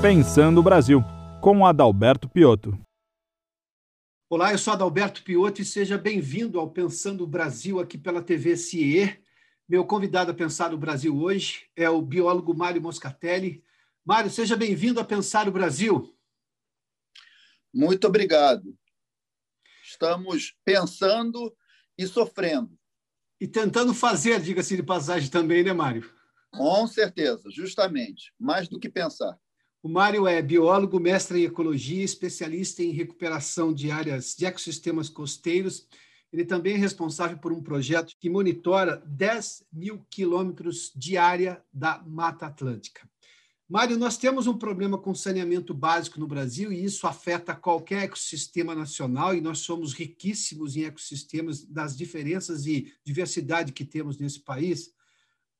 Pensando o Brasil, com Adalberto Piotto. Olá, eu sou Adalberto Piotto e seja bem-vindo ao Pensando o Brasil aqui pela TV CIE. Meu convidado a pensar o Brasil hoje é o biólogo Mário Moscatelli. Mário, seja bem-vindo a Pensar o Brasil. Muito obrigado. Estamos pensando e sofrendo. E tentando fazer, diga-se de passagem também, né, Mário? Com certeza, justamente. Mais do que pensar. O Mário é biólogo, mestre em ecologia, especialista em recuperação de áreas de ecossistemas costeiros. Ele também é responsável por um projeto que monitora 10 mil quilômetros de área da Mata Atlântica. Mário, nós temos um problema com saneamento básico no Brasil e isso afeta qualquer ecossistema nacional e nós somos riquíssimos em ecossistemas das diferenças e diversidade que temos nesse país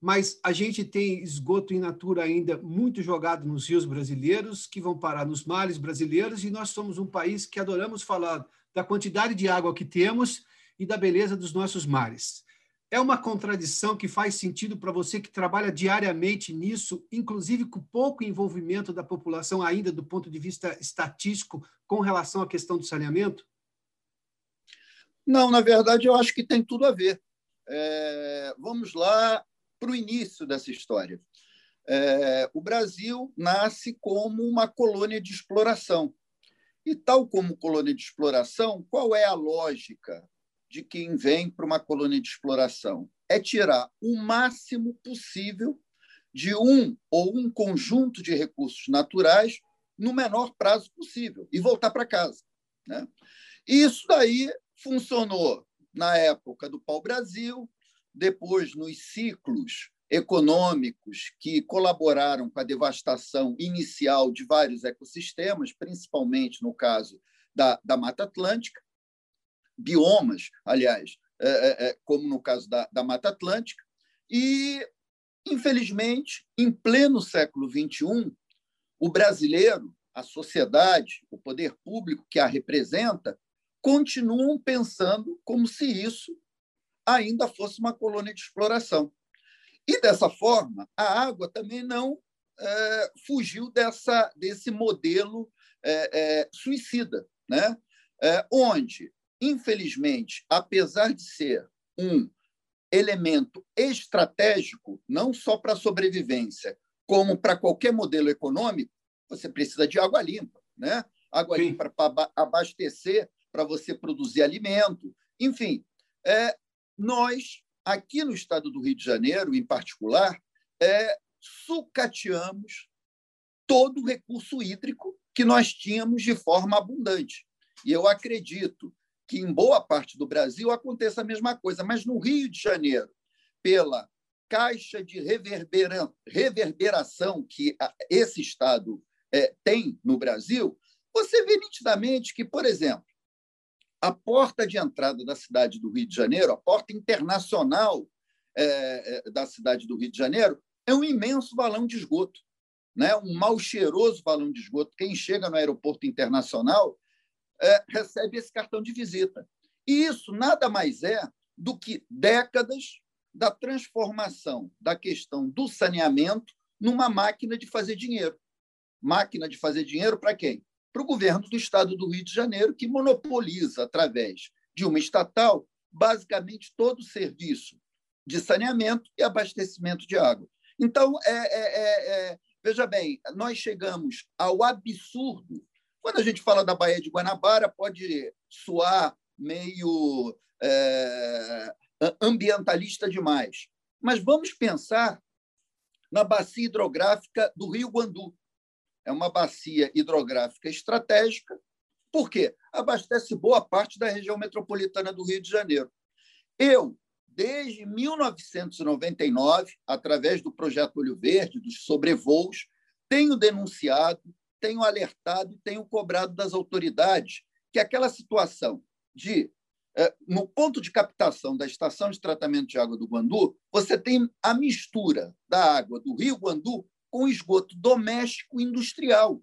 mas a gente tem esgoto in natura ainda muito jogado nos rios brasileiros, que vão parar nos mares brasileiros, e nós somos um país que adoramos falar da quantidade de água que temos e da beleza dos nossos mares. É uma contradição que faz sentido para você que trabalha diariamente nisso, inclusive com pouco envolvimento da população ainda do ponto de vista estatístico com relação à questão do saneamento? Não, na verdade, eu acho que tem tudo a ver. É, vamos lá para o início dessa história. É, o Brasil nasce como uma colônia de exploração. E, tal como colônia de exploração, qual é a lógica de quem vem para uma colônia de exploração? É tirar o máximo possível de um ou um conjunto de recursos naturais no menor prazo possível e voltar para casa. Né? Isso daí funcionou na época do pau-brasil, depois nos ciclos econômicos que colaboraram com a devastação inicial de vários ecossistemas, principalmente no caso da, da Mata Atlântica, biomas, aliás, é, é, é como no caso da, da Mata Atlântica, e, infelizmente, em pleno século XXI, o brasileiro, a sociedade, o poder público que a representa, continuam pensando como se isso ainda fosse uma colônia de exploração. E, dessa forma, a água também não é, fugiu dessa, desse modelo é, é, suicida, né? É, onde, infelizmente, apesar de ser um elemento estratégico, não só para a sobrevivência, como para qualquer modelo econômico, você precisa de água limpa, né? Água Sim. limpa para abastecer, para você produzir alimento, enfim. Nós, aqui no estado do Rio de Janeiro, em particular, é, sucateamos todo o recurso hídrico que nós tínhamos de forma abundante. E eu acredito que em boa parte do Brasil aconteça a mesma coisa, mas no Rio de Janeiro, pela caixa de reverbera reverberação que esse Estado é, tem no Brasil, você vê nitidamente que, por exemplo, a porta de entrada da cidade do Rio de Janeiro, a porta internacional é, é, da cidade do Rio de Janeiro, é um imenso balão de esgoto, né? um mal cheiroso balão de esgoto. Quem chega no aeroporto internacional é, recebe esse cartão de visita. E isso nada mais é do que décadas da transformação da questão do saneamento numa máquina de fazer dinheiro. Máquina de fazer dinheiro para quem? Para o governo do estado do Rio de Janeiro, que monopoliza, através de uma estatal, basicamente todo o serviço de saneamento e abastecimento de água. Então, é, é, é, é, veja bem, nós chegamos ao absurdo. Quando a gente fala da Baía de Guanabara, pode soar meio é, ambientalista demais. Mas vamos pensar na bacia hidrográfica do Rio Guandu, é uma bacia hidrográfica estratégica, porque abastece boa parte da região metropolitana do Rio de Janeiro. Eu, desde 1999, através do projeto Olho Verde, dos sobrevoos, tenho denunciado, tenho alertado tenho cobrado das autoridades que aquela situação de é, no ponto de captação da estação de tratamento de água do Guandu, você tem a mistura da água do Rio Guandu com esgoto doméstico industrial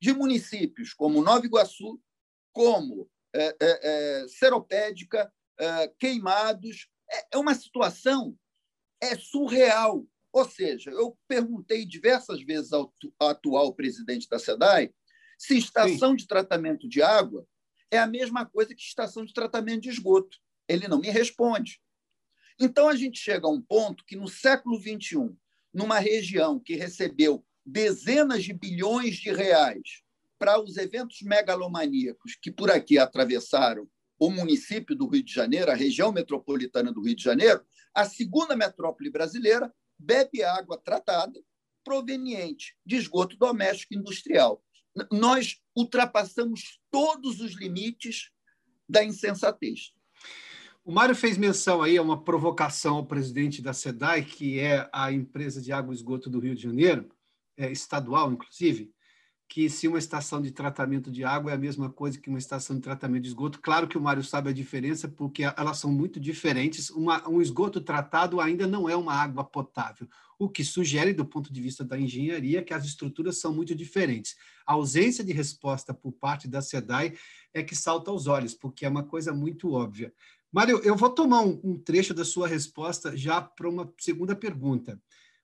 de municípios como Nova Iguaçu, como é, é, é, Seropédica, é, Queimados. É, é uma situação é surreal. Ou seja, eu perguntei diversas vezes ao atual presidente da SEDAI se estação Sim. de tratamento de água é a mesma coisa que estação de tratamento de esgoto. Ele não me responde. Então, a gente chega a um ponto que, no século XXI, numa região que recebeu dezenas de bilhões de reais para os eventos megalomaníacos que por aqui atravessaram o município do Rio de Janeiro, a região metropolitana do Rio de Janeiro, a segunda metrópole brasileira bebe água tratada proveniente de esgoto doméstico industrial. Nós ultrapassamos todos os limites da insensatez. O Mário fez menção aí a uma provocação ao presidente da SEDAI, que é a empresa de água e esgoto do Rio de Janeiro, é, estadual, inclusive, que se uma estação de tratamento de água é a mesma coisa que uma estação de tratamento de esgoto. Claro que o Mário sabe a diferença, porque elas são muito diferentes. Uma, um esgoto tratado ainda não é uma água potável, o que sugere, do ponto de vista da engenharia, que as estruturas são muito diferentes. A ausência de resposta por parte da SEDAI é que salta aos olhos, porque é uma coisa muito óbvia. Mário, eu vou tomar um, um trecho da sua resposta já para uma segunda pergunta.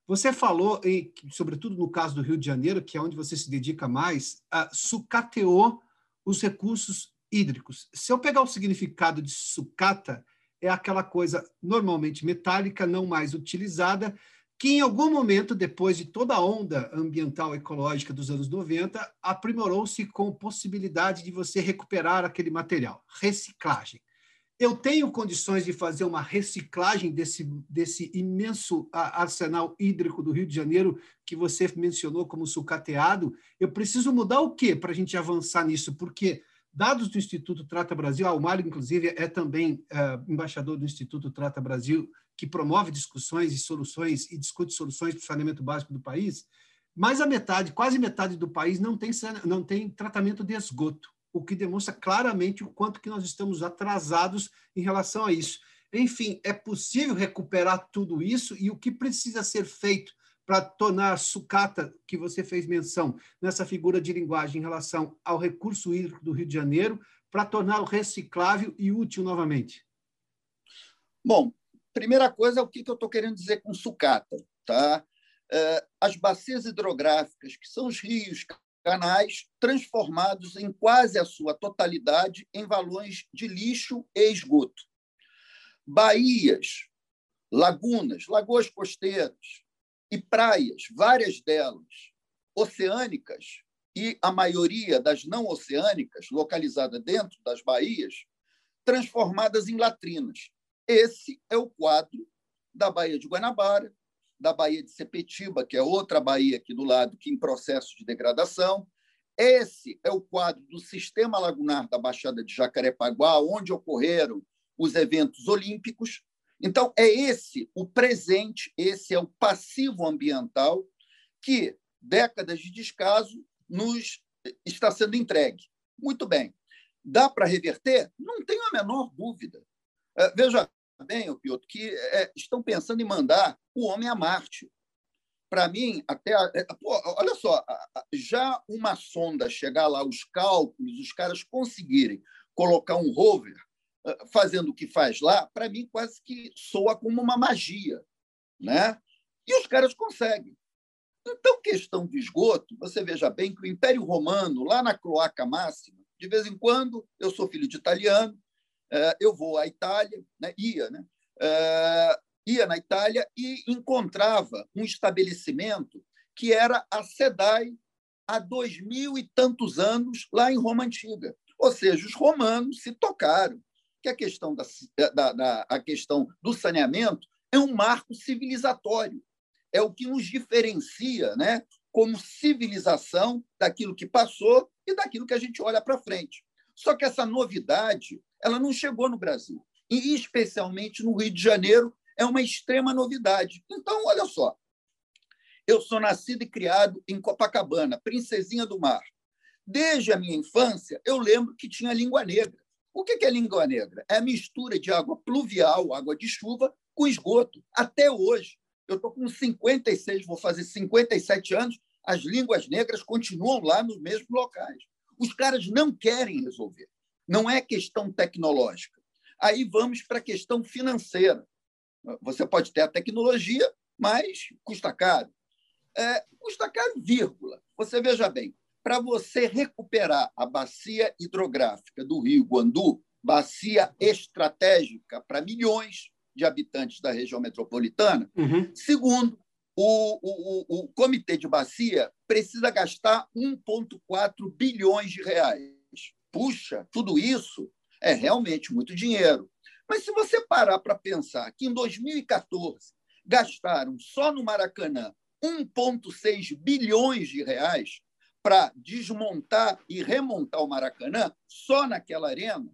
Você falou, em, sobretudo no caso do Rio de Janeiro, que é onde você se dedica mais, a sucateou os recursos hídricos. Se eu pegar o significado de sucata, é aquela coisa normalmente metálica, não mais utilizada, que em algum momento, depois de toda a onda ambiental ecológica dos anos 90, aprimorou-se com possibilidade de você recuperar aquele material, reciclagem eu tenho condições de fazer uma reciclagem desse, desse imenso arsenal hídrico do Rio de Janeiro que você mencionou como sucateado, eu preciso mudar o quê para a gente avançar nisso? Porque dados do Instituto Trata Brasil, ah, o Mário, inclusive, é também é, embaixador do Instituto Trata Brasil, que promove discussões e soluções e discute soluções para o saneamento básico do país, mais a metade, quase metade do país não tem, não tem tratamento de esgoto o que demonstra claramente o quanto que nós estamos atrasados em relação a isso. Enfim, é possível recuperar tudo isso e o que precisa ser feito para tornar a sucata, que você fez menção, nessa figura de linguagem em relação ao recurso hídrico do Rio de Janeiro, para torná-lo reciclável e útil novamente? Bom, primeira coisa é o que eu estou querendo dizer com sucata. Tá? É, as bacias hidrográficas, que são os rios, canais transformados em quase a sua totalidade em valões de lixo e esgoto. Baías, lagunas, lagoas costeiras e praias, várias delas oceânicas e a maioria das não oceânicas, localizada dentro das baías, transformadas em latrinas. Esse é o quadro da Baía de Guanabara, da Baía de Sepetiba, que é outra baía aqui do lado, que em processo de degradação. Esse é o quadro do sistema lagunar da Baixada de Jacarepaguá, onde ocorreram os eventos olímpicos. Então, é esse o presente, esse é o passivo ambiental que, décadas de descaso, nos está sendo entregue. Muito bem. Dá para reverter? Não tenho a menor dúvida. É, veja, bem, Piotr, que é, estão pensando em mandar o homem a Marte. Para mim, até. É, pô, olha só, já uma sonda chegar lá, os cálculos, os caras conseguirem colocar um rover ah, fazendo o que faz lá, para mim quase que soa como uma magia. Né? E os caras conseguem. Então, questão de esgoto, você veja bem que o Império Romano, lá na Cloaca Máxima, de vez em quando, eu sou filho de italiano, eu vou à Itália, né? ia, né? É, ia na Itália e encontrava um estabelecimento que era a SEDAI há dois mil e tantos anos lá em Roma Antiga. Ou seja, os romanos se tocaram que a questão, da, da, da, a questão do saneamento é um marco civilizatório. É o que nos diferencia né, como civilização daquilo que passou e daquilo que a gente olha para frente. Só que essa novidade ela não chegou no Brasil. E, especialmente no Rio de Janeiro, é uma extrema novidade. Então, olha só. Eu sou nascido e criado em Copacabana, princesinha do mar. Desde a minha infância, eu lembro que tinha língua negra. O que é língua negra? É a mistura de água pluvial, água de chuva, com esgoto. Até hoje. Eu estou com 56, vou fazer 57 anos, as línguas negras continuam lá nos mesmos locais. Os caras não querem resolver. Não é questão tecnológica. Aí vamos para a questão financeira. Você pode ter a tecnologia, mas custa caro. É, custa caro, vírgula. Você veja bem, para você recuperar a bacia hidrográfica do Rio Guandu, bacia estratégica para milhões de habitantes da região metropolitana, uhum. segundo o, o, o, comitê de bacia precisa gastar 1,4 bilhões de reais. Puxa, tudo isso é realmente muito dinheiro. Mas se você parar para pensar que em 2014 gastaram só no Maracanã 1,6 bilhões de reais para desmontar e remontar o Maracanã, só naquela arena,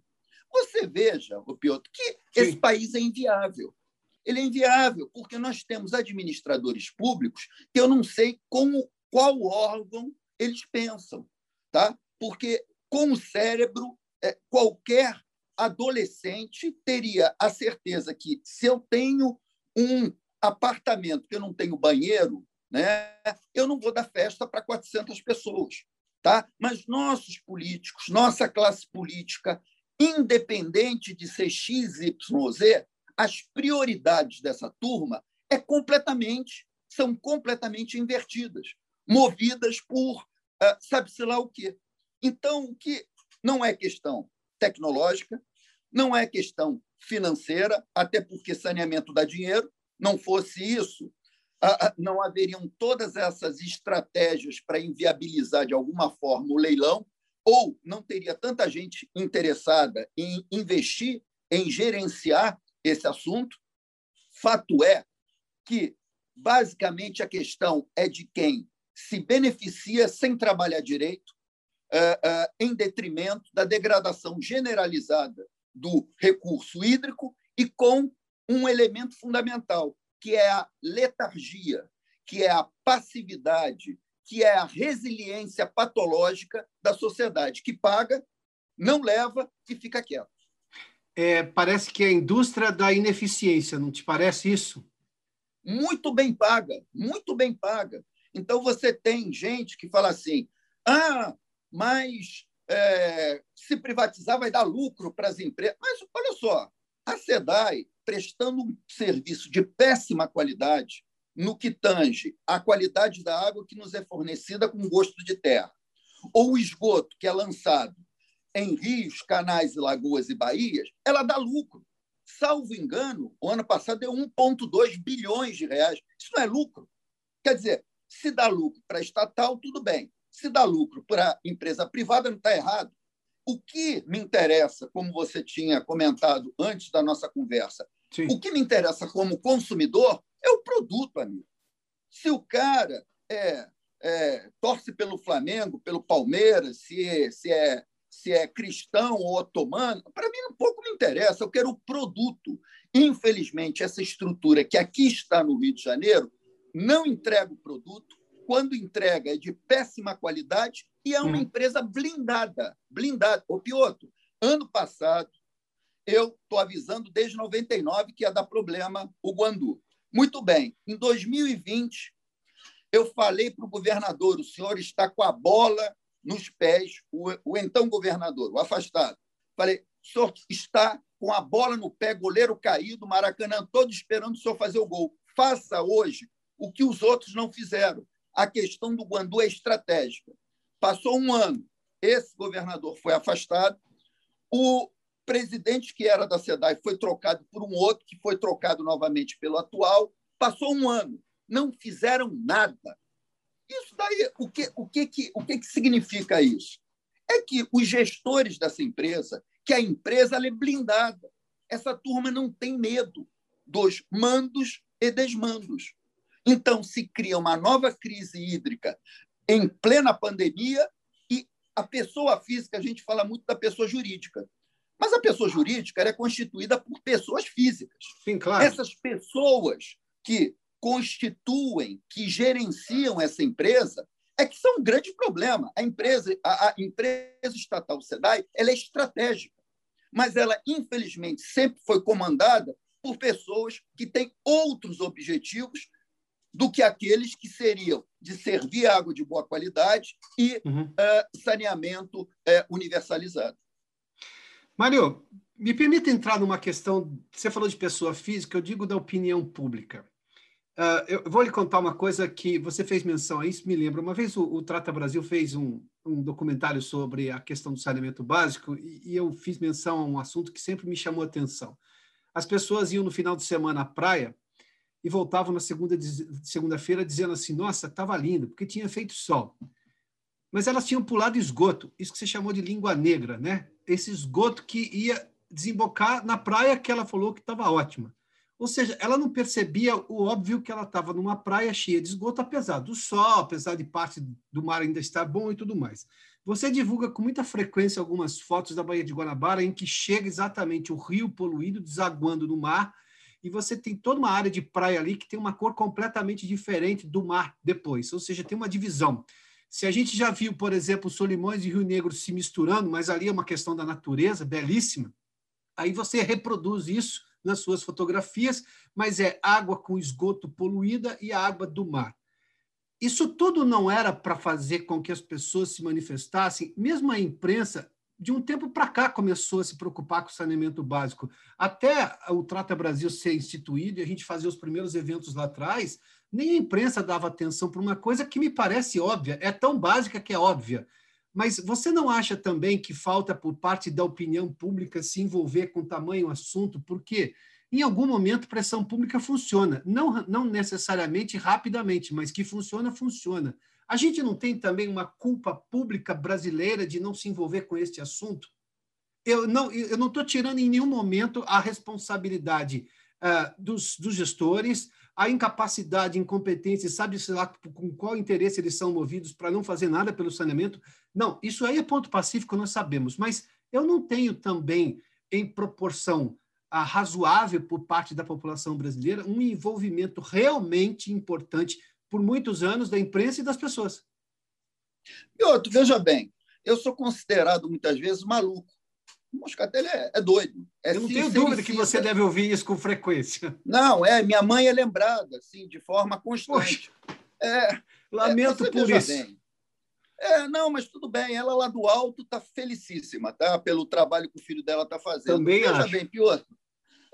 você veja, o Piotr, que Sim. esse país é inviável. Ele é inviável porque nós temos administradores públicos que eu não sei como qual órgão eles pensam, tá? Porque com o cérebro é, qualquer adolescente teria a certeza que se eu tenho um apartamento que eu não tenho banheiro, né, eu não vou dar festa para 400 pessoas. Tá? Mas nossos políticos, nossa classe política, independente de ser X, Y, Z, as prioridades dessa turma é completamente são completamente invertidas, movidas por uh, sabe-se lá o quê. Então, o que não é questão tecnológica, não é questão financeira, até porque saneamento dá dinheiro. Não fosse isso, não haveriam todas essas estratégias para inviabilizar de alguma forma o leilão, ou não teria tanta gente interessada em investir, em gerenciar esse assunto. Fato é que, basicamente, a questão é de quem se beneficia sem trabalhar direito, em detrimento da degradação generalizada do recurso hídrico e com um elemento fundamental, que é a letargia, que é a passividade, que é a resiliência patológica da sociedade, que paga, não leva e fica quieto. É, parece que é a indústria da ineficiência, não te parece isso? Muito bem paga, muito bem paga. Então, você tem gente que fala assim: ah, mas é, se privatizar vai dar lucro para as empresas. Mas, olha só, a SEDAI, prestando um serviço de péssima qualidade no que tange a qualidade da água que nos é fornecida com gosto de terra, ou o esgoto que é lançado em rios, canais, lagoas e baías, ela dá lucro. Salvo engano, o ano passado deu 1,2 bilhões de reais. Isso não é lucro. Quer dizer, se dá lucro para estatal, tudo bem. Se dá lucro para empresa privada, não está errado. O que me interessa, como você tinha comentado antes da nossa conversa, Sim. o que me interessa como consumidor é o produto, amigo. Se o cara é, é, torce pelo Flamengo, pelo Palmeiras, se, se, é, se é cristão ou otomano, para mim um pouco me interessa. Eu quero o produto. Infelizmente, essa estrutura que aqui está no Rio de Janeiro não entrega o produto, quando entrega é de péssima qualidade e é uma hum. empresa blindada. Blindada. O Pioto, ano passado, eu estou avisando desde 99 que ia dar problema o Guandu. Muito bem, em 2020, eu falei para o governador: o senhor está com a bola nos pés, o, o então governador, o afastado. Falei: o senhor está com a bola no pé, goleiro caído, Maracanã todo esperando o senhor fazer o gol. Faça hoje o que os outros não fizeram a questão do Guandu é estratégica. Passou um ano, esse governador foi afastado, o presidente que era da SEDAI foi trocado por um outro, que foi trocado novamente pelo atual, passou um ano, não fizeram nada. Isso daí, o que, o que, que, o que, que significa isso? É que os gestores dessa empresa, que a empresa é blindada, essa turma não tem medo dos mandos e desmandos. Então, se cria uma nova crise hídrica em plena pandemia e a pessoa física, a gente fala muito da pessoa jurídica. Mas a pessoa jurídica é constituída por pessoas físicas. Sim, claro. Essas pessoas que constituem, que gerenciam essa empresa, é que são um grande problema. A empresa, a, a empresa estatal SEDAI, ela é estratégica, mas ela, infelizmente, sempre foi comandada por pessoas que têm outros objetivos do que aqueles que seriam de servir água de boa qualidade e uhum. uh, saneamento uh, universalizado. Mário, me permita entrar numa questão. Você falou de pessoa física, eu digo da opinião pública. Uh, eu vou lhe contar uma coisa que você fez menção a isso, me lembra. Uma vez o, o Trata Brasil fez um, um, documentário sobre a questão do saneamento básico e, e, eu fiz menção a um assunto que sempre me chamou a atenção. As pessoas iam no final de semana à praia e voltavam na segunda segunda-feira dizendo assim: "Nossa, estava lindo, porque tinha feito sol". Mas elas tinham pulado esgoto, isso que você chamou de língua negra, né? Esse esgoto que ia desembocar na praia que ela falou que estava ótima. Ou seja, ela não percebia o óbvio que ela estava numa praia cheia de esgoto, apesar do sol, apesar de parte do mar ainda estar bom e tudo mais. Você divulga com muita frequência algumas fotos da Baía de Guanabara em que chega exatamente o rio poluído desaguando no mar e você tem toda uma área de praia ali que tem uma cor completamente diferente do mar depois, ou seja, tem uma divisão. Se a gente já viu, por exemplo, Solimões e Rio Negro se misturando, mas ali é uma questão da natureza belíssima, aí você reproduz isso nas suas fotografias, mas é água com esgoto poluída e água do mar. Isso tudo não era para fazer com que as pessoas se manifestassem, mesmo a imprensa, de um tempo para cá, começou a se preocupar com o saneamento básico. Até o Trata Brasil ser instituído e a gente fazer os primeiros eventos lá atrás, nem a imprensa dava atenção para uma coisa que me parece óbvia, é tão básica que é óbvia. Mas você não acha também que falta por parte da opinião pública se envolver com tamanho assunto? Porque em algum momento pressão pública funciona, não, não necessariamente rapidamente, mas que funciona, funciona. A gente não tem também uma culpa pública brasileira de não se envolver com este assunto? Eu não eu não estou tirando em nenhum momento a responsabilidade uh, dos, dos gestores, a incapacidade, incompetência, sabe-se lá com qual interesse eles são movidos para não fazer nada pelo saneamento. Não, isso aí é ponto pacífico, nós sabemos, mas eu não tenho também, em proporção a, razoável por parte da população brasileira, um envolvimento realmente importante por muitos anos da imprensa e das pessoas. E outro, veja bem, eu sou considerado muitas vezes maluco. O Moscatelli é, é doido. É eu não tenho dúvida que você deve ouvir isso com frequência. Não, é. Minha mãe é lembrada, assim, de forma constante. É, Lamento é, por isso. Bem. É, não, mas tudo bem. Ela lá do alto está felicíssima, tá? Pelo trabalho que o filho dela está fazendo. Também veja acho. bem, Piotr.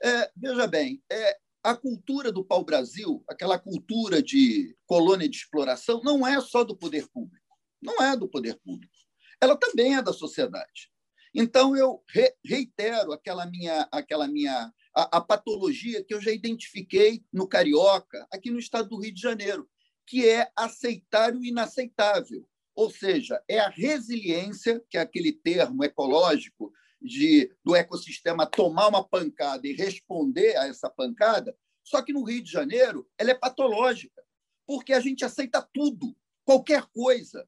É, veja bem, é, a cultura do pau-brasil, aquela cultura de colônia de exploração, não é só do poder público. Não é do poder público. Ela também é da sociedade. Então, eu re reitero aquela minha, aquela minha a, a, patologia que eu já identifiquei no Carioca, aqui no estado do Rio de Janeiro, que é aceitar o inaceitável. Ou seja, é a resiliência, que é aquele termo ecológico de, do ecossistema tomar uma pancada e responder a essa pancada, só que no Rio de Janeiro ela é patológica, porque a gente aceita tudo, qualquer coisa.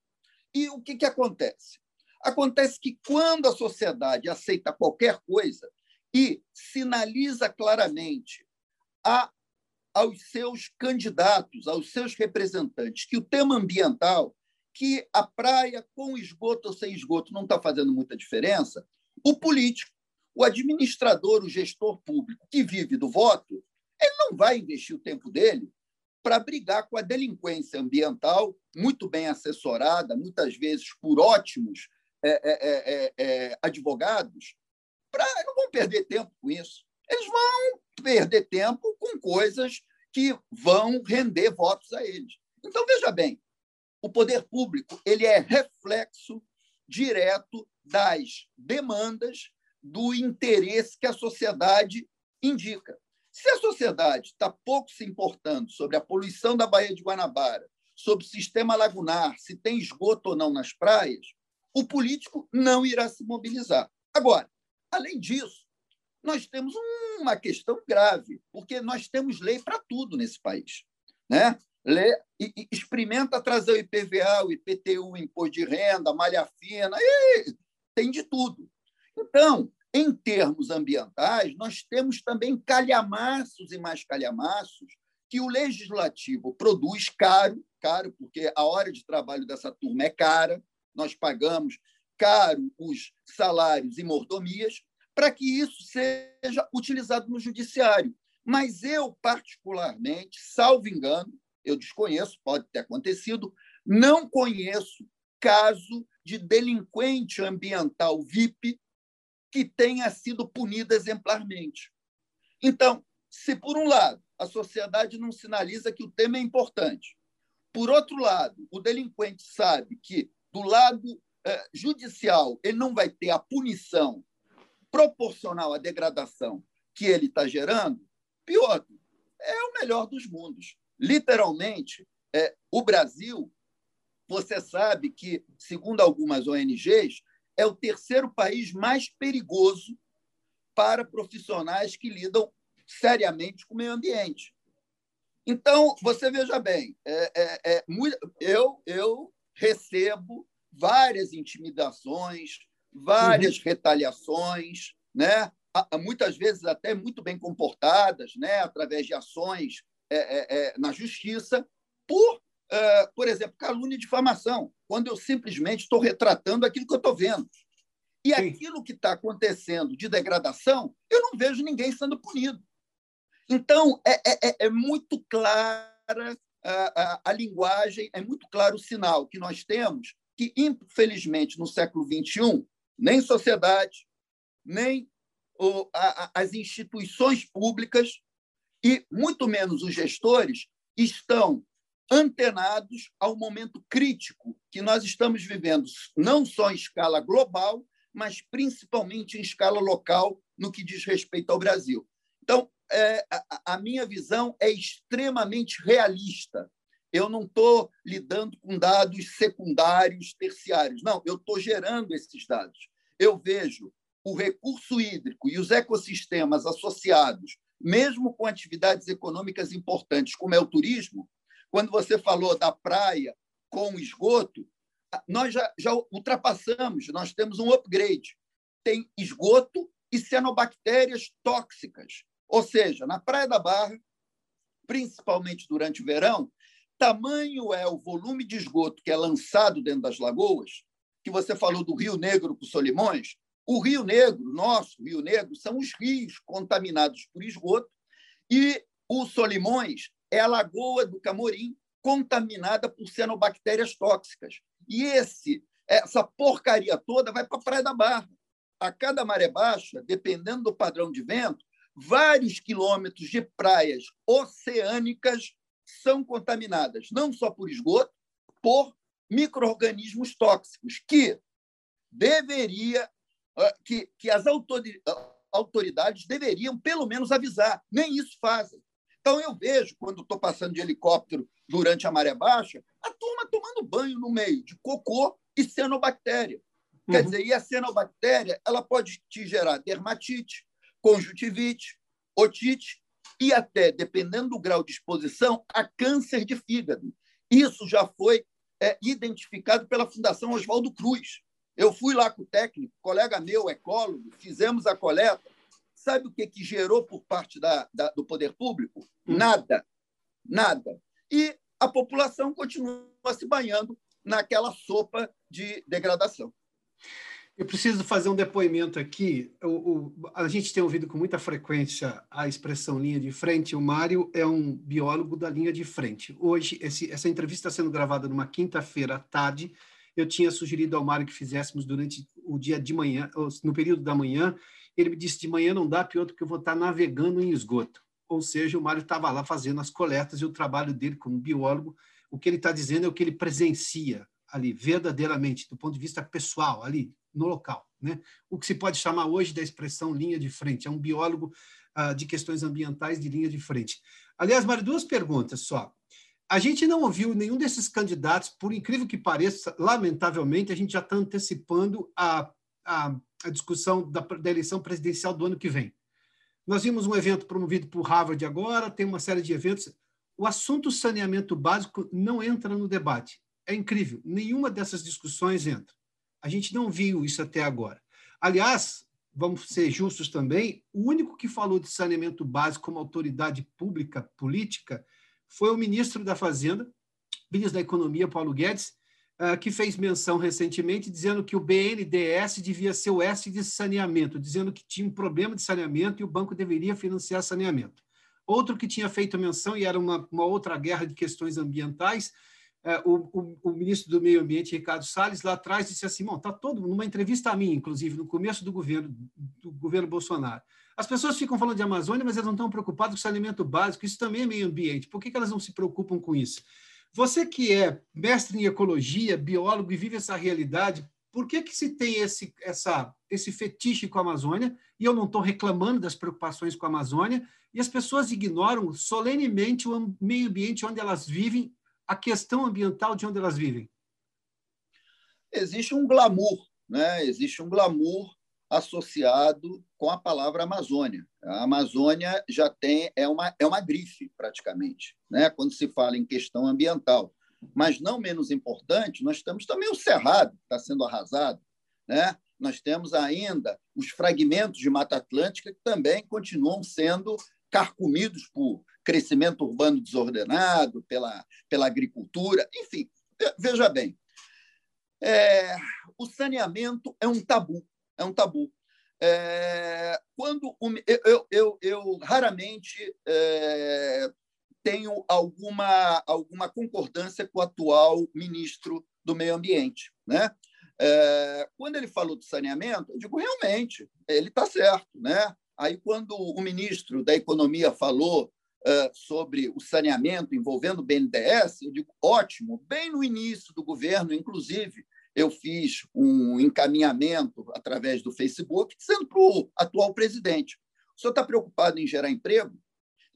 E o que, que acontece? Acontece que quando a sociedade aceita qualquer coisa e sinaliza claramente a, aos seus candidatos, aos seus representantes, que o tema ambiental, que a praia com esgoto ou sem esgoto não está fazendo muita diferença, o político, o administrador, o gestor público que vive do voto, ele não vai investir o tempo dele para brigar com a delinquência ambiental, muito bem assessorada, muitas vezes por ótimos é é, é, é, é, advogados, pra, não vão perder tempo com isso. Eles vão perder tempo com coisas que vão render votos a eles. Então, veja bem, o poder público ele é reflexo direto das demandas do interesse que a sociedade indica. Se a sociedade está pouco se importando sobre a poluição da Baía de Guanabara, sobre o sistema lagunar, se tem esgoto ou não nas praias, o político não irá se mobilizar. Agora, além disso, nós temos uma questão grave, porque nós temos lei para tudo nesse país. Né? Lê, e, experimenta trazer o IPVA, o IPTU, o imposto de renda, malha fina, e tem de tudo. Então, em termos ambientais, nós temos também calhamaços e mais calhamaços que o legislativo produz caro, caro porque a hora de trabalho dessa turma é cara, nós pagamos caro os salários e mordomias, para que isso seja utilizado no judiciário. Mas eu, particularmente, salvo engano, eu desconheço, pode ter acontecido, não conheço caso de delinquente ambiental VIP que tenha sido punido exemplarmente. Então, se por um lado a sociedade não sinaliza que o tema é importante. Por outro lado, o delinquente sabe que, do lado eh, judicial, ele não vai ter a punição proporcional à degradação que ele está gerando. Pior, é o melhor dos mundos. Literalmente, é, o Brasil, você sabe que, segundo algumas ONGs, é o terceiro país mais perigoso para profissionais que lidam seriamente com o meio ambiente. Então, você veja bem, é, é, é muito, eu, eu recebo várias intimidações, várias uhum. retaliações, né? muitas vezes até muito bem comportadas, né? através de ações é, é, é, na justiça, por, é, por exemplo, calúnia e difamação, quando eu simplesmente estou retratando aquilo que eu estou vendo. E Sim. aquilo que está acontecendo de degradação, eu não vejo ninguém sendo punido. Então, é, é, é, muito clara a, a, a, linguagem, é muito claro o sinal que nós temos que, infelizmente, no século XXI, nem sociedade, nem as instituições públicas e, muito menos, os gestores estão antenados ao momento crítico que nós estamos vivendo, não só em escala global, mas principalmente em escala local, no que diz respeito ao Brasil. Então, é, a, a minha visão é extremamente realista. Eu não estou lidando com dados secundários, terciários. Não, eu estou gerando esses dados. Eu vejo o recurso hídrico e os ecossistemas associados, mesmo com atividades econômicas importantes, como é o turismo, quando você falou da praia com esgoto, nós já, já ultrapassamos, nós temos um upgrade. Tem esgoto e cianobactérias tóxicas. Ou seja, na Praia da Barra, principalmente durante o verão, tamanho é o volume de esgoto que é lançado dentro das lagoas, que você falou do Rio Negro com Solimões, o Rio Negro, nosso Rio Negro, são os rios contaminados por esgoto e o Solimões é a lagoa do Camorim contaminada por cianobactérias tóxicas. E esse, essa porcaria toda vai para a Praia da Barra. A cada maré baixa, dependendo do padrão de vento, vários quilômetros de praias oceânicas são contaminadas, não só por esgoto, por micro-organismos tóxicos, que deveria que, que as autoridades deveriam, pelo menos, avisar. Nem isso fazem. Então, eu vejo, quando estou passando de helicóptero durante a maré baixa, a turma tomando banho no meio de cocô e cianobactéria. Quer uhum. dizer, e a cianobactéria ela pode te gerar dermatite, conjuntivite, otite e até, dependendo do grau de exposição, a câncer de fígado. Isso já foi é, identificado pela Fundação Oswaldo Cruz. Eu fui lá com o técnico, colega meu, ecólogo, fizemos a coleta. Sabe o que, que gerou por parte da, da do poder público? Hum. Nada. Nada. E a população continua se banhando naquela sopa de degradação. Eu preciso fazer um depoimento aqui. O, o, a gente tem ouvido com muita frequência a expressão linha de frente. O Mário é um biólogo da linha de frente. Hoje, esse, essa entrevista está sendo gravada numa quinta-feira à tarde. Eu tinha sugerido ao Mário que fizéssemos durante o dia de manhã, no período da manhã. Ele me disse: de manhã não dá, pior, porque eu vou estar navegando em esgoto. Ou seja, o Mário estava lá fazendo as coletas e o trabalho dele como biólogo. O que ele está dizendo é o que ele presencia ali, verdadeiramente, do ponto de vista pessoal, ali, no local. Né? O que se pode chamar hoje da expressão linha de frente, é um biólogo ah, de questões ambientais de linha de frente. Aliás, Mário, duas perguntas só. A gente não ouviu nenhum desses candidatos, por incrível que pareça, lamentavelmente, a gente já está antecipando a, a, a discussão da, da, eleição presidencial do ano que vem. Nós vimos um evento promovido por Harvard agora, tem uma série de eventos. O assunto saneamento básico não entra no debate. É incrível, nenhuma dessas discussões entra. A gente não viu isso até agora. Aliás, vamos ser justos também, o único que falou de saneamento básico como autoridade pública política foi o ministro da Fazenda, ministro da Economia, Paulo Guedes, ah, que fez menção recentemente dizendo que o BNDES devia ser o S de saneamento, dizendo que tinha um problema de saneamento e o banco deveria financiar saneamento. Outro que tinha feito menção, e era uma, uma outra guerra de questões ambientais, é, o, o, o, ministro do Meio Ambiente, Ricardo Salles, lá atrás disse assim, está todo, numa entrevista a mim, inclusive, no começo do governo, do governo Bolsonaro, As pessoas ficam falando de Amazônia, mas elas não estão preocupadas com o saneamento básico. Isso também é meio ambiente. Por que, que elas não se preocupam com isso? Você que é mestre em ecologia, biólogo e vive essa realidade, por que, que se tem esse, essa, esse fetiche com a Amazônia? E eu não estou reclamando das preocupações com a Amazônia, e as pessoas ignoram solenemente o meio ambiente onde elas vivem, a questão ambiental de onde elas vivem. Existe um glamour, né? existe um glamour associado com a palavra Amazônia. A Amazônia já tem é uma é uma grife praticamente, né? Quando se fala em questão ambiental, mas não menos importante, nós temos também o cerrado que está sendo arrasado, né? Nós temos ainda os fragmentos de Mata Atlântica que também continuam sendo carcomidos por crescimento urbano desordenado, pela, pela agricultura, enfim, veja bem, é, o saneamento é um tabu é um tabu. É, quando eu, eu, eu raramente é, tenho alguma, alguma concordância com o atual ministro do Meio Ambiente. Né? É, quando ele falou do saneamento, eu digo, realmente, ele está certo. Né? Aí, quando o ministro da Economia falou uh, sobre o saneamento envolvendo o BNDES, eu digo, ótimo, bem no início do governo, inclusive, eu fiz um encaminhamento através do Facebook, dizendo para o atual presidente: o senhor está preocupado em gerar emprego?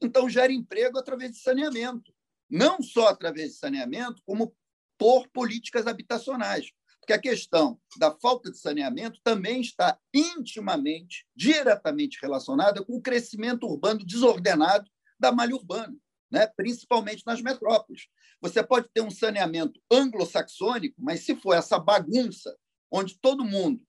Então, gere emprego através de saneamento. Não só através de saneamento, como por políticas habitacionais. Porque a questão da falta de saneamento também está intimamente, diretamente relacionada com o crescimento urbano desordenado da malha urbana né? principalmente nas metrópoles. Você pode ter um saneamento anglo-saxônico, mas se for essa bagunça, onde todo mundo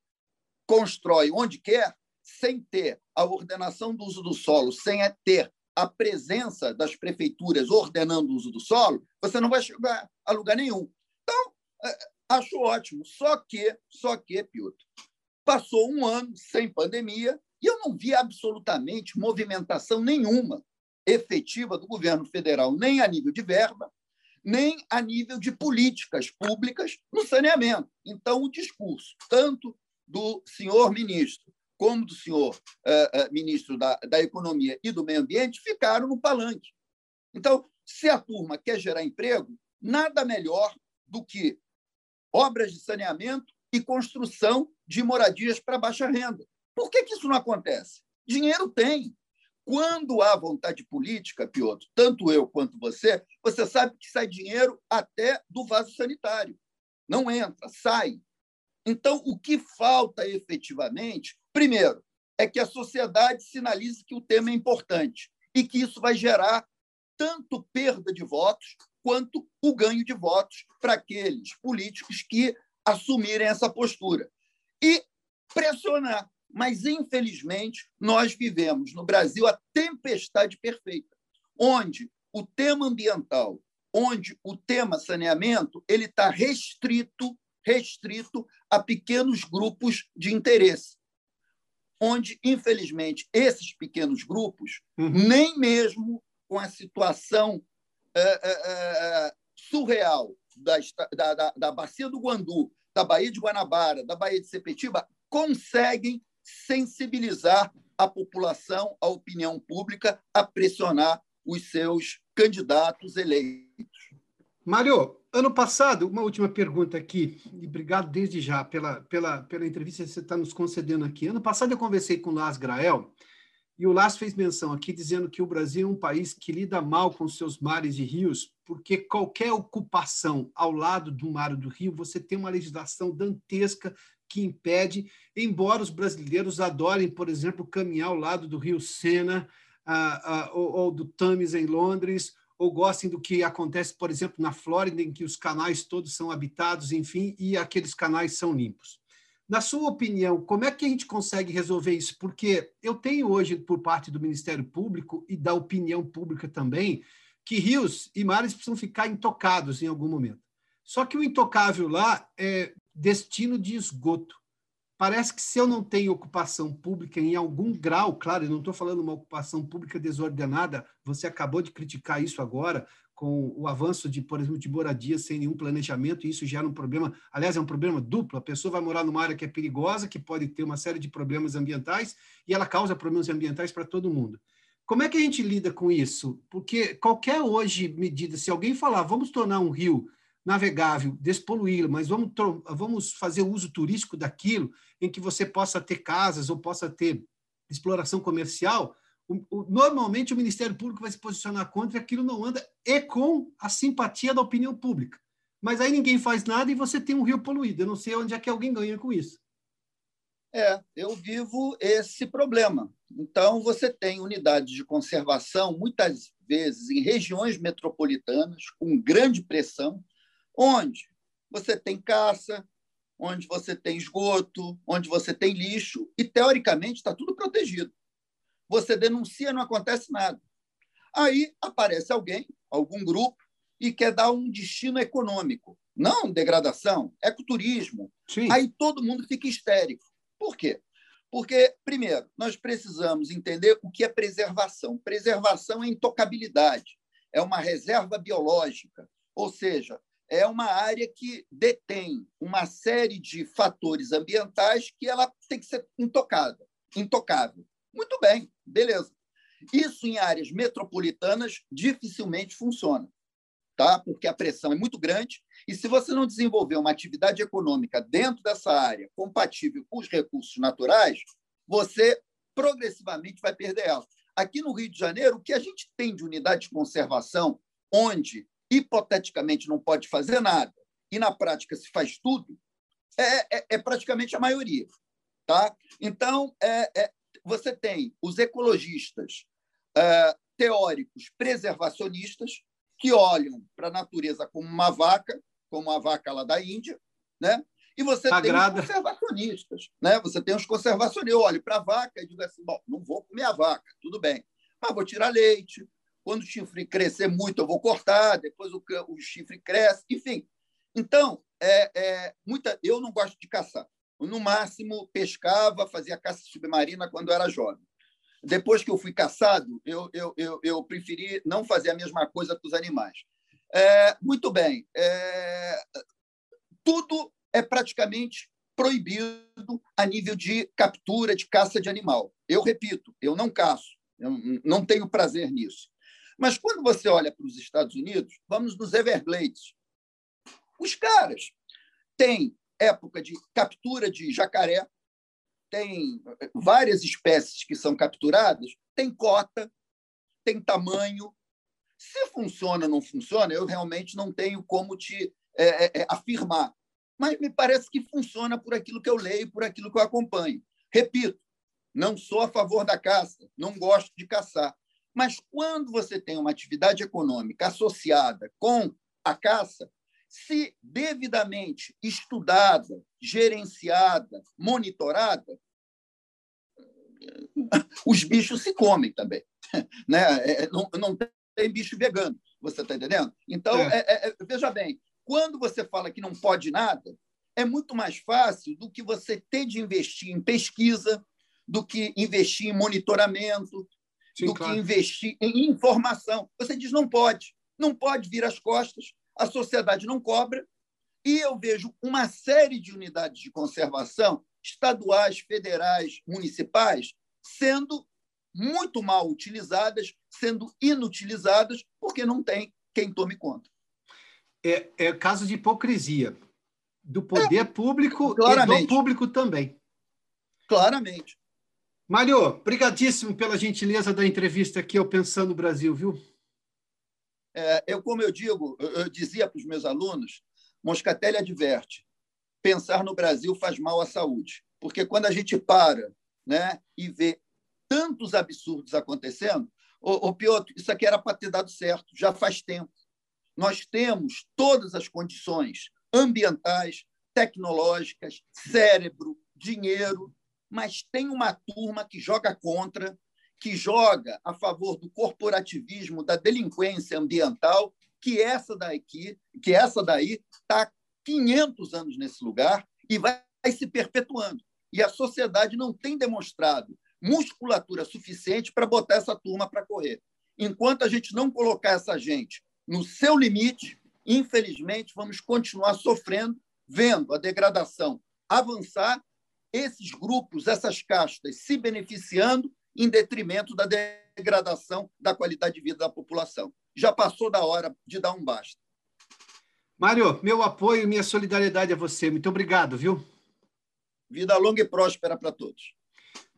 constrói onde quer, sem ter a ordenação do uso do solo, sem ter a presença das prefeituras ordenando o uso do solo, você não vai chegar a lugar nenhum. Então, é, acho ótimo. Só que, só que, Piotr, passou um ano sem pandemia e eu não vi absolutamente movimentação nenhuma efetiva do governo federal, nem a nível de verba, nem a nível de políticas públicas no saneamento. Então, o discurso, tanto do senhor ministro como do senhor uh, uh, ministro da, da Economia e do Meio Ambiente, ficaram no palanque. Então, se a turma quer gerar emprego, nada melhor do que obras de saneamento e construção de moradias para baixa renda. Por que, que isso não acontece? Dinheiro tem. Quando há vontade política, Piotr, tanto eu quanto você, você sabe que sai dinheiro até do vaso sanitário. Não entra, sai. Então, o que falta efetivamente, primeiro, é que a sociedade sinalize que o tema é importante e que isso vai gerar tanto perda de votos quanto o ganho de votos para aqueles políticos que assumirem essa postura. E pressionar mas, infelizmente, nós vivemos no Brasil a tempestade perfeita, onde o tema ambiental, onde o tema saneamento, ele está restrito, restrito a pequenos grupos de interesse, onde, infelizmente, esses pequenos grupos, uhum. nem mesmo com a situação é, é, é, surreal da, da, da, da Bacia do Guandu, da Baía de Guanabara, da Baía de Sepetiba, conseguem sensibilizar a população, a opinião pública, a pressionar os seus candidatos eleitos. Mário, ano passado, uma última pergunta aqui, e obrigado desde já pela, pela, pela entrevista que você está nos concedendo aqui. Ano passado eu conversei com o Lars Grael, e o Lars fez menção aqui dizendo que o Brasil é um país que lida mal com seus mares e rios, porque qualquer ocupação ao lado do mar ou do rio, você tem uma legislação dantesca que impede, embora os brasileiros adorem, por exemplo, caminhar ao lado do rio Sena ah, ah, ou, ou do Thames em Londres, ou gostem do que acontece, por exemplo, na Flórida, em que os canais todos são habitados, enfim, e aqueles canais são limpos. Na sua opinião, como é que a gente consegue resolver isso? Porque eu tenho hoje, por parte do Ministério Público e da opinião pública também, que rios e mares precisam ficar intocados em algum momento. Só que o intocável lá é destino de esgoto. Parece que se eu não tenho ocupação pública em algum grau, claro, eu não estou falando uma ocupação pública desordenada, você acabou de criticar isso agora, com o avanço de, por exemplo, de moradia sem nenhum planejamento, e isso gera um problema, aliás, é um problema duplo, a pessoa vai morar numa área que é perigosa, que pode ter uma série de problemas ambientais, e ela causa problemas ambientais para todo mundo. Como é que a gente lida com isso? Porque qualquer hoje medida, se alguém falar, vamos tornar um rio navegável, despoluí-lo, mas vamos, vamos fazer uso turístico daquilo, em que você possa ter casas ou possa ter exploração comercial, o, o, normalmente o Ministério Público vai se posicionar contra e aquilo não anda, e com a simpatia da opinião pública. Mas aí ninguém faz nada e você tem um rio poluído. Eu não sei onde é que alguém ganha com isso. É, eu vivo esse problema. Então, você tem unidades de conservação, muitas vezes em regiões metropolitanas, com grande pressão, onde você tem caça, onde você tem esgoto, onde você tem lixo, e, teoricamente, está tudo protegido. Você denuncia, não acontece nada. Aí aparece alguém, algum grupo, e quer dar um destino econômico. Não degradação, ecoturismo. Sim. Aí todo mundo fica histérico. Por quê? Porque, primeiro, nós precisamos entender o que é preservação. Preservação é intocabilidade, é uma reserva biológica, ou seja, é uma área que detém uma série de fatores ambientais que ela tem que ser intocada, intocável. Muito bem, beleza. Isso em áreas metropolitanas dificilmente funciona, tá? Porque a pressão é muito grande e se você não desenvolver uma atividade econômica dentro dessa área compatível com os recursos naturais, você progressivamente vai perder ela. Aqui no Rio de Janeiro, o que a gente tem de unidade de conservação, onde hipoteticamente não pode fazer nada e na prática se faz tudo, é, é, é praticamente a maioria. Tá? Então, é, é você tem os ecologistas é, teóricos preservacionistas que olham para a natureza como uma vaca, como a vaca lá da Índia, né? E você tem os conservacionistas, né? Você tem os conservacionistas. Eu olho para a vaca e digo assim: bom, não vou comer a vaca, tudo bem, mas vou tirar leite. Quando o chifre crescer muito, eu vou cortar. Depois o, o chifre cresce, enfim. Então, é, é, muita, eu não gosto de caçar. No máximo, pescava, fazia caça submarina quando era jovem. Depois que eu fui caçado, eu, eu, eu, eu preferi não fazer a mesma coisa com os animais. É, muito bem. É, tudo é praticamente proibido a nível de captura, de caça de animal. Eu repito, eu não caço, eu não tenho prazer nisso. Mas quando você olha para os Estados Unidos, vamos nos Everglades. Os caras têm época de captura de jacaré, tem várias espécies que são capturadas, tem cota, tem tamanho. Se funciona ou não funciona, eu realmente não tenho como te é, é, afirmar. Mas me parece que funciona por aquilo que eu leio, por aquilo que eu acompanho. Repito, não sou a favor da caça, não gosto de caçar. Mas quando você tem uma atividade econômica associada com a caça, se devidamente estudada, gerenciada, monitorada, os bichos se comem também. Né? É, é, não, não tem bicho vegano, você está entendendo? Então, é. É, é, veja bem, quando você fala que não pode nada, é muito mais fácil do que você ter de investir em pesquisa, do que investir em monitoramento, Sim, do claro. que investir em informação. Você diz não pode, não pode vir às costas, a sociedade não cobra, e eu vejo uma série de unidades de conservação, estaduais, federais, municipais, sendo muito mal utilizadas, sendo inutilizadas, porque não tem quem tome conta. É, é caso de hipocrisia do poder é, público claramente. e do público também. Claramente. Mário, brigadíssimo pela gentileza da entrevista aqui ao Pensando Brasil, viu? É, eu, como eu digo, eu dizia para os meus alunos, Moscatelli adverte: pensar no Brasil faz mal à saúde, porque quando a gente para, né, e vê tantos absurdos acontecendo, o, Piotr, isso aqui era para ter dado certo, já faz tempo. Nós temos todas as condições ambientais, tecnológicas, cérebro, dinheiro, mas tem uma turma que joga contra, que joga a favor do corporativismo, da delinquência ambiental, que essa daqui, que essa daí está 500 anos nesse lugar e vai se perpetuando. E a sociedade não tem demonstrado musculatura suficiente para botar essa turma para correr. Enquanto a gente não colocar essa gente no seu limite, infelizmente, vamos continuar sofrendo, vendo a degradação avançar, esses grupos, essas castas se beneficiando em detrimento da degradação da qualidade de vida da população. Já passou da hora de dar um basta. Mário, meu apoio e minha solidariedade a você. Muito obrigado, viu? Vida longa e próspera para todos.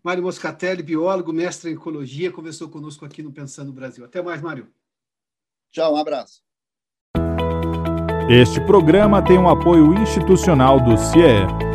Mário Moscatelli, biólogo, mestre em ecologia, conversou conosco aqui no Pensando Brasil. Até mais, Mário. Tchau, um abraço. Este programa tem um apoio institucional do CIE.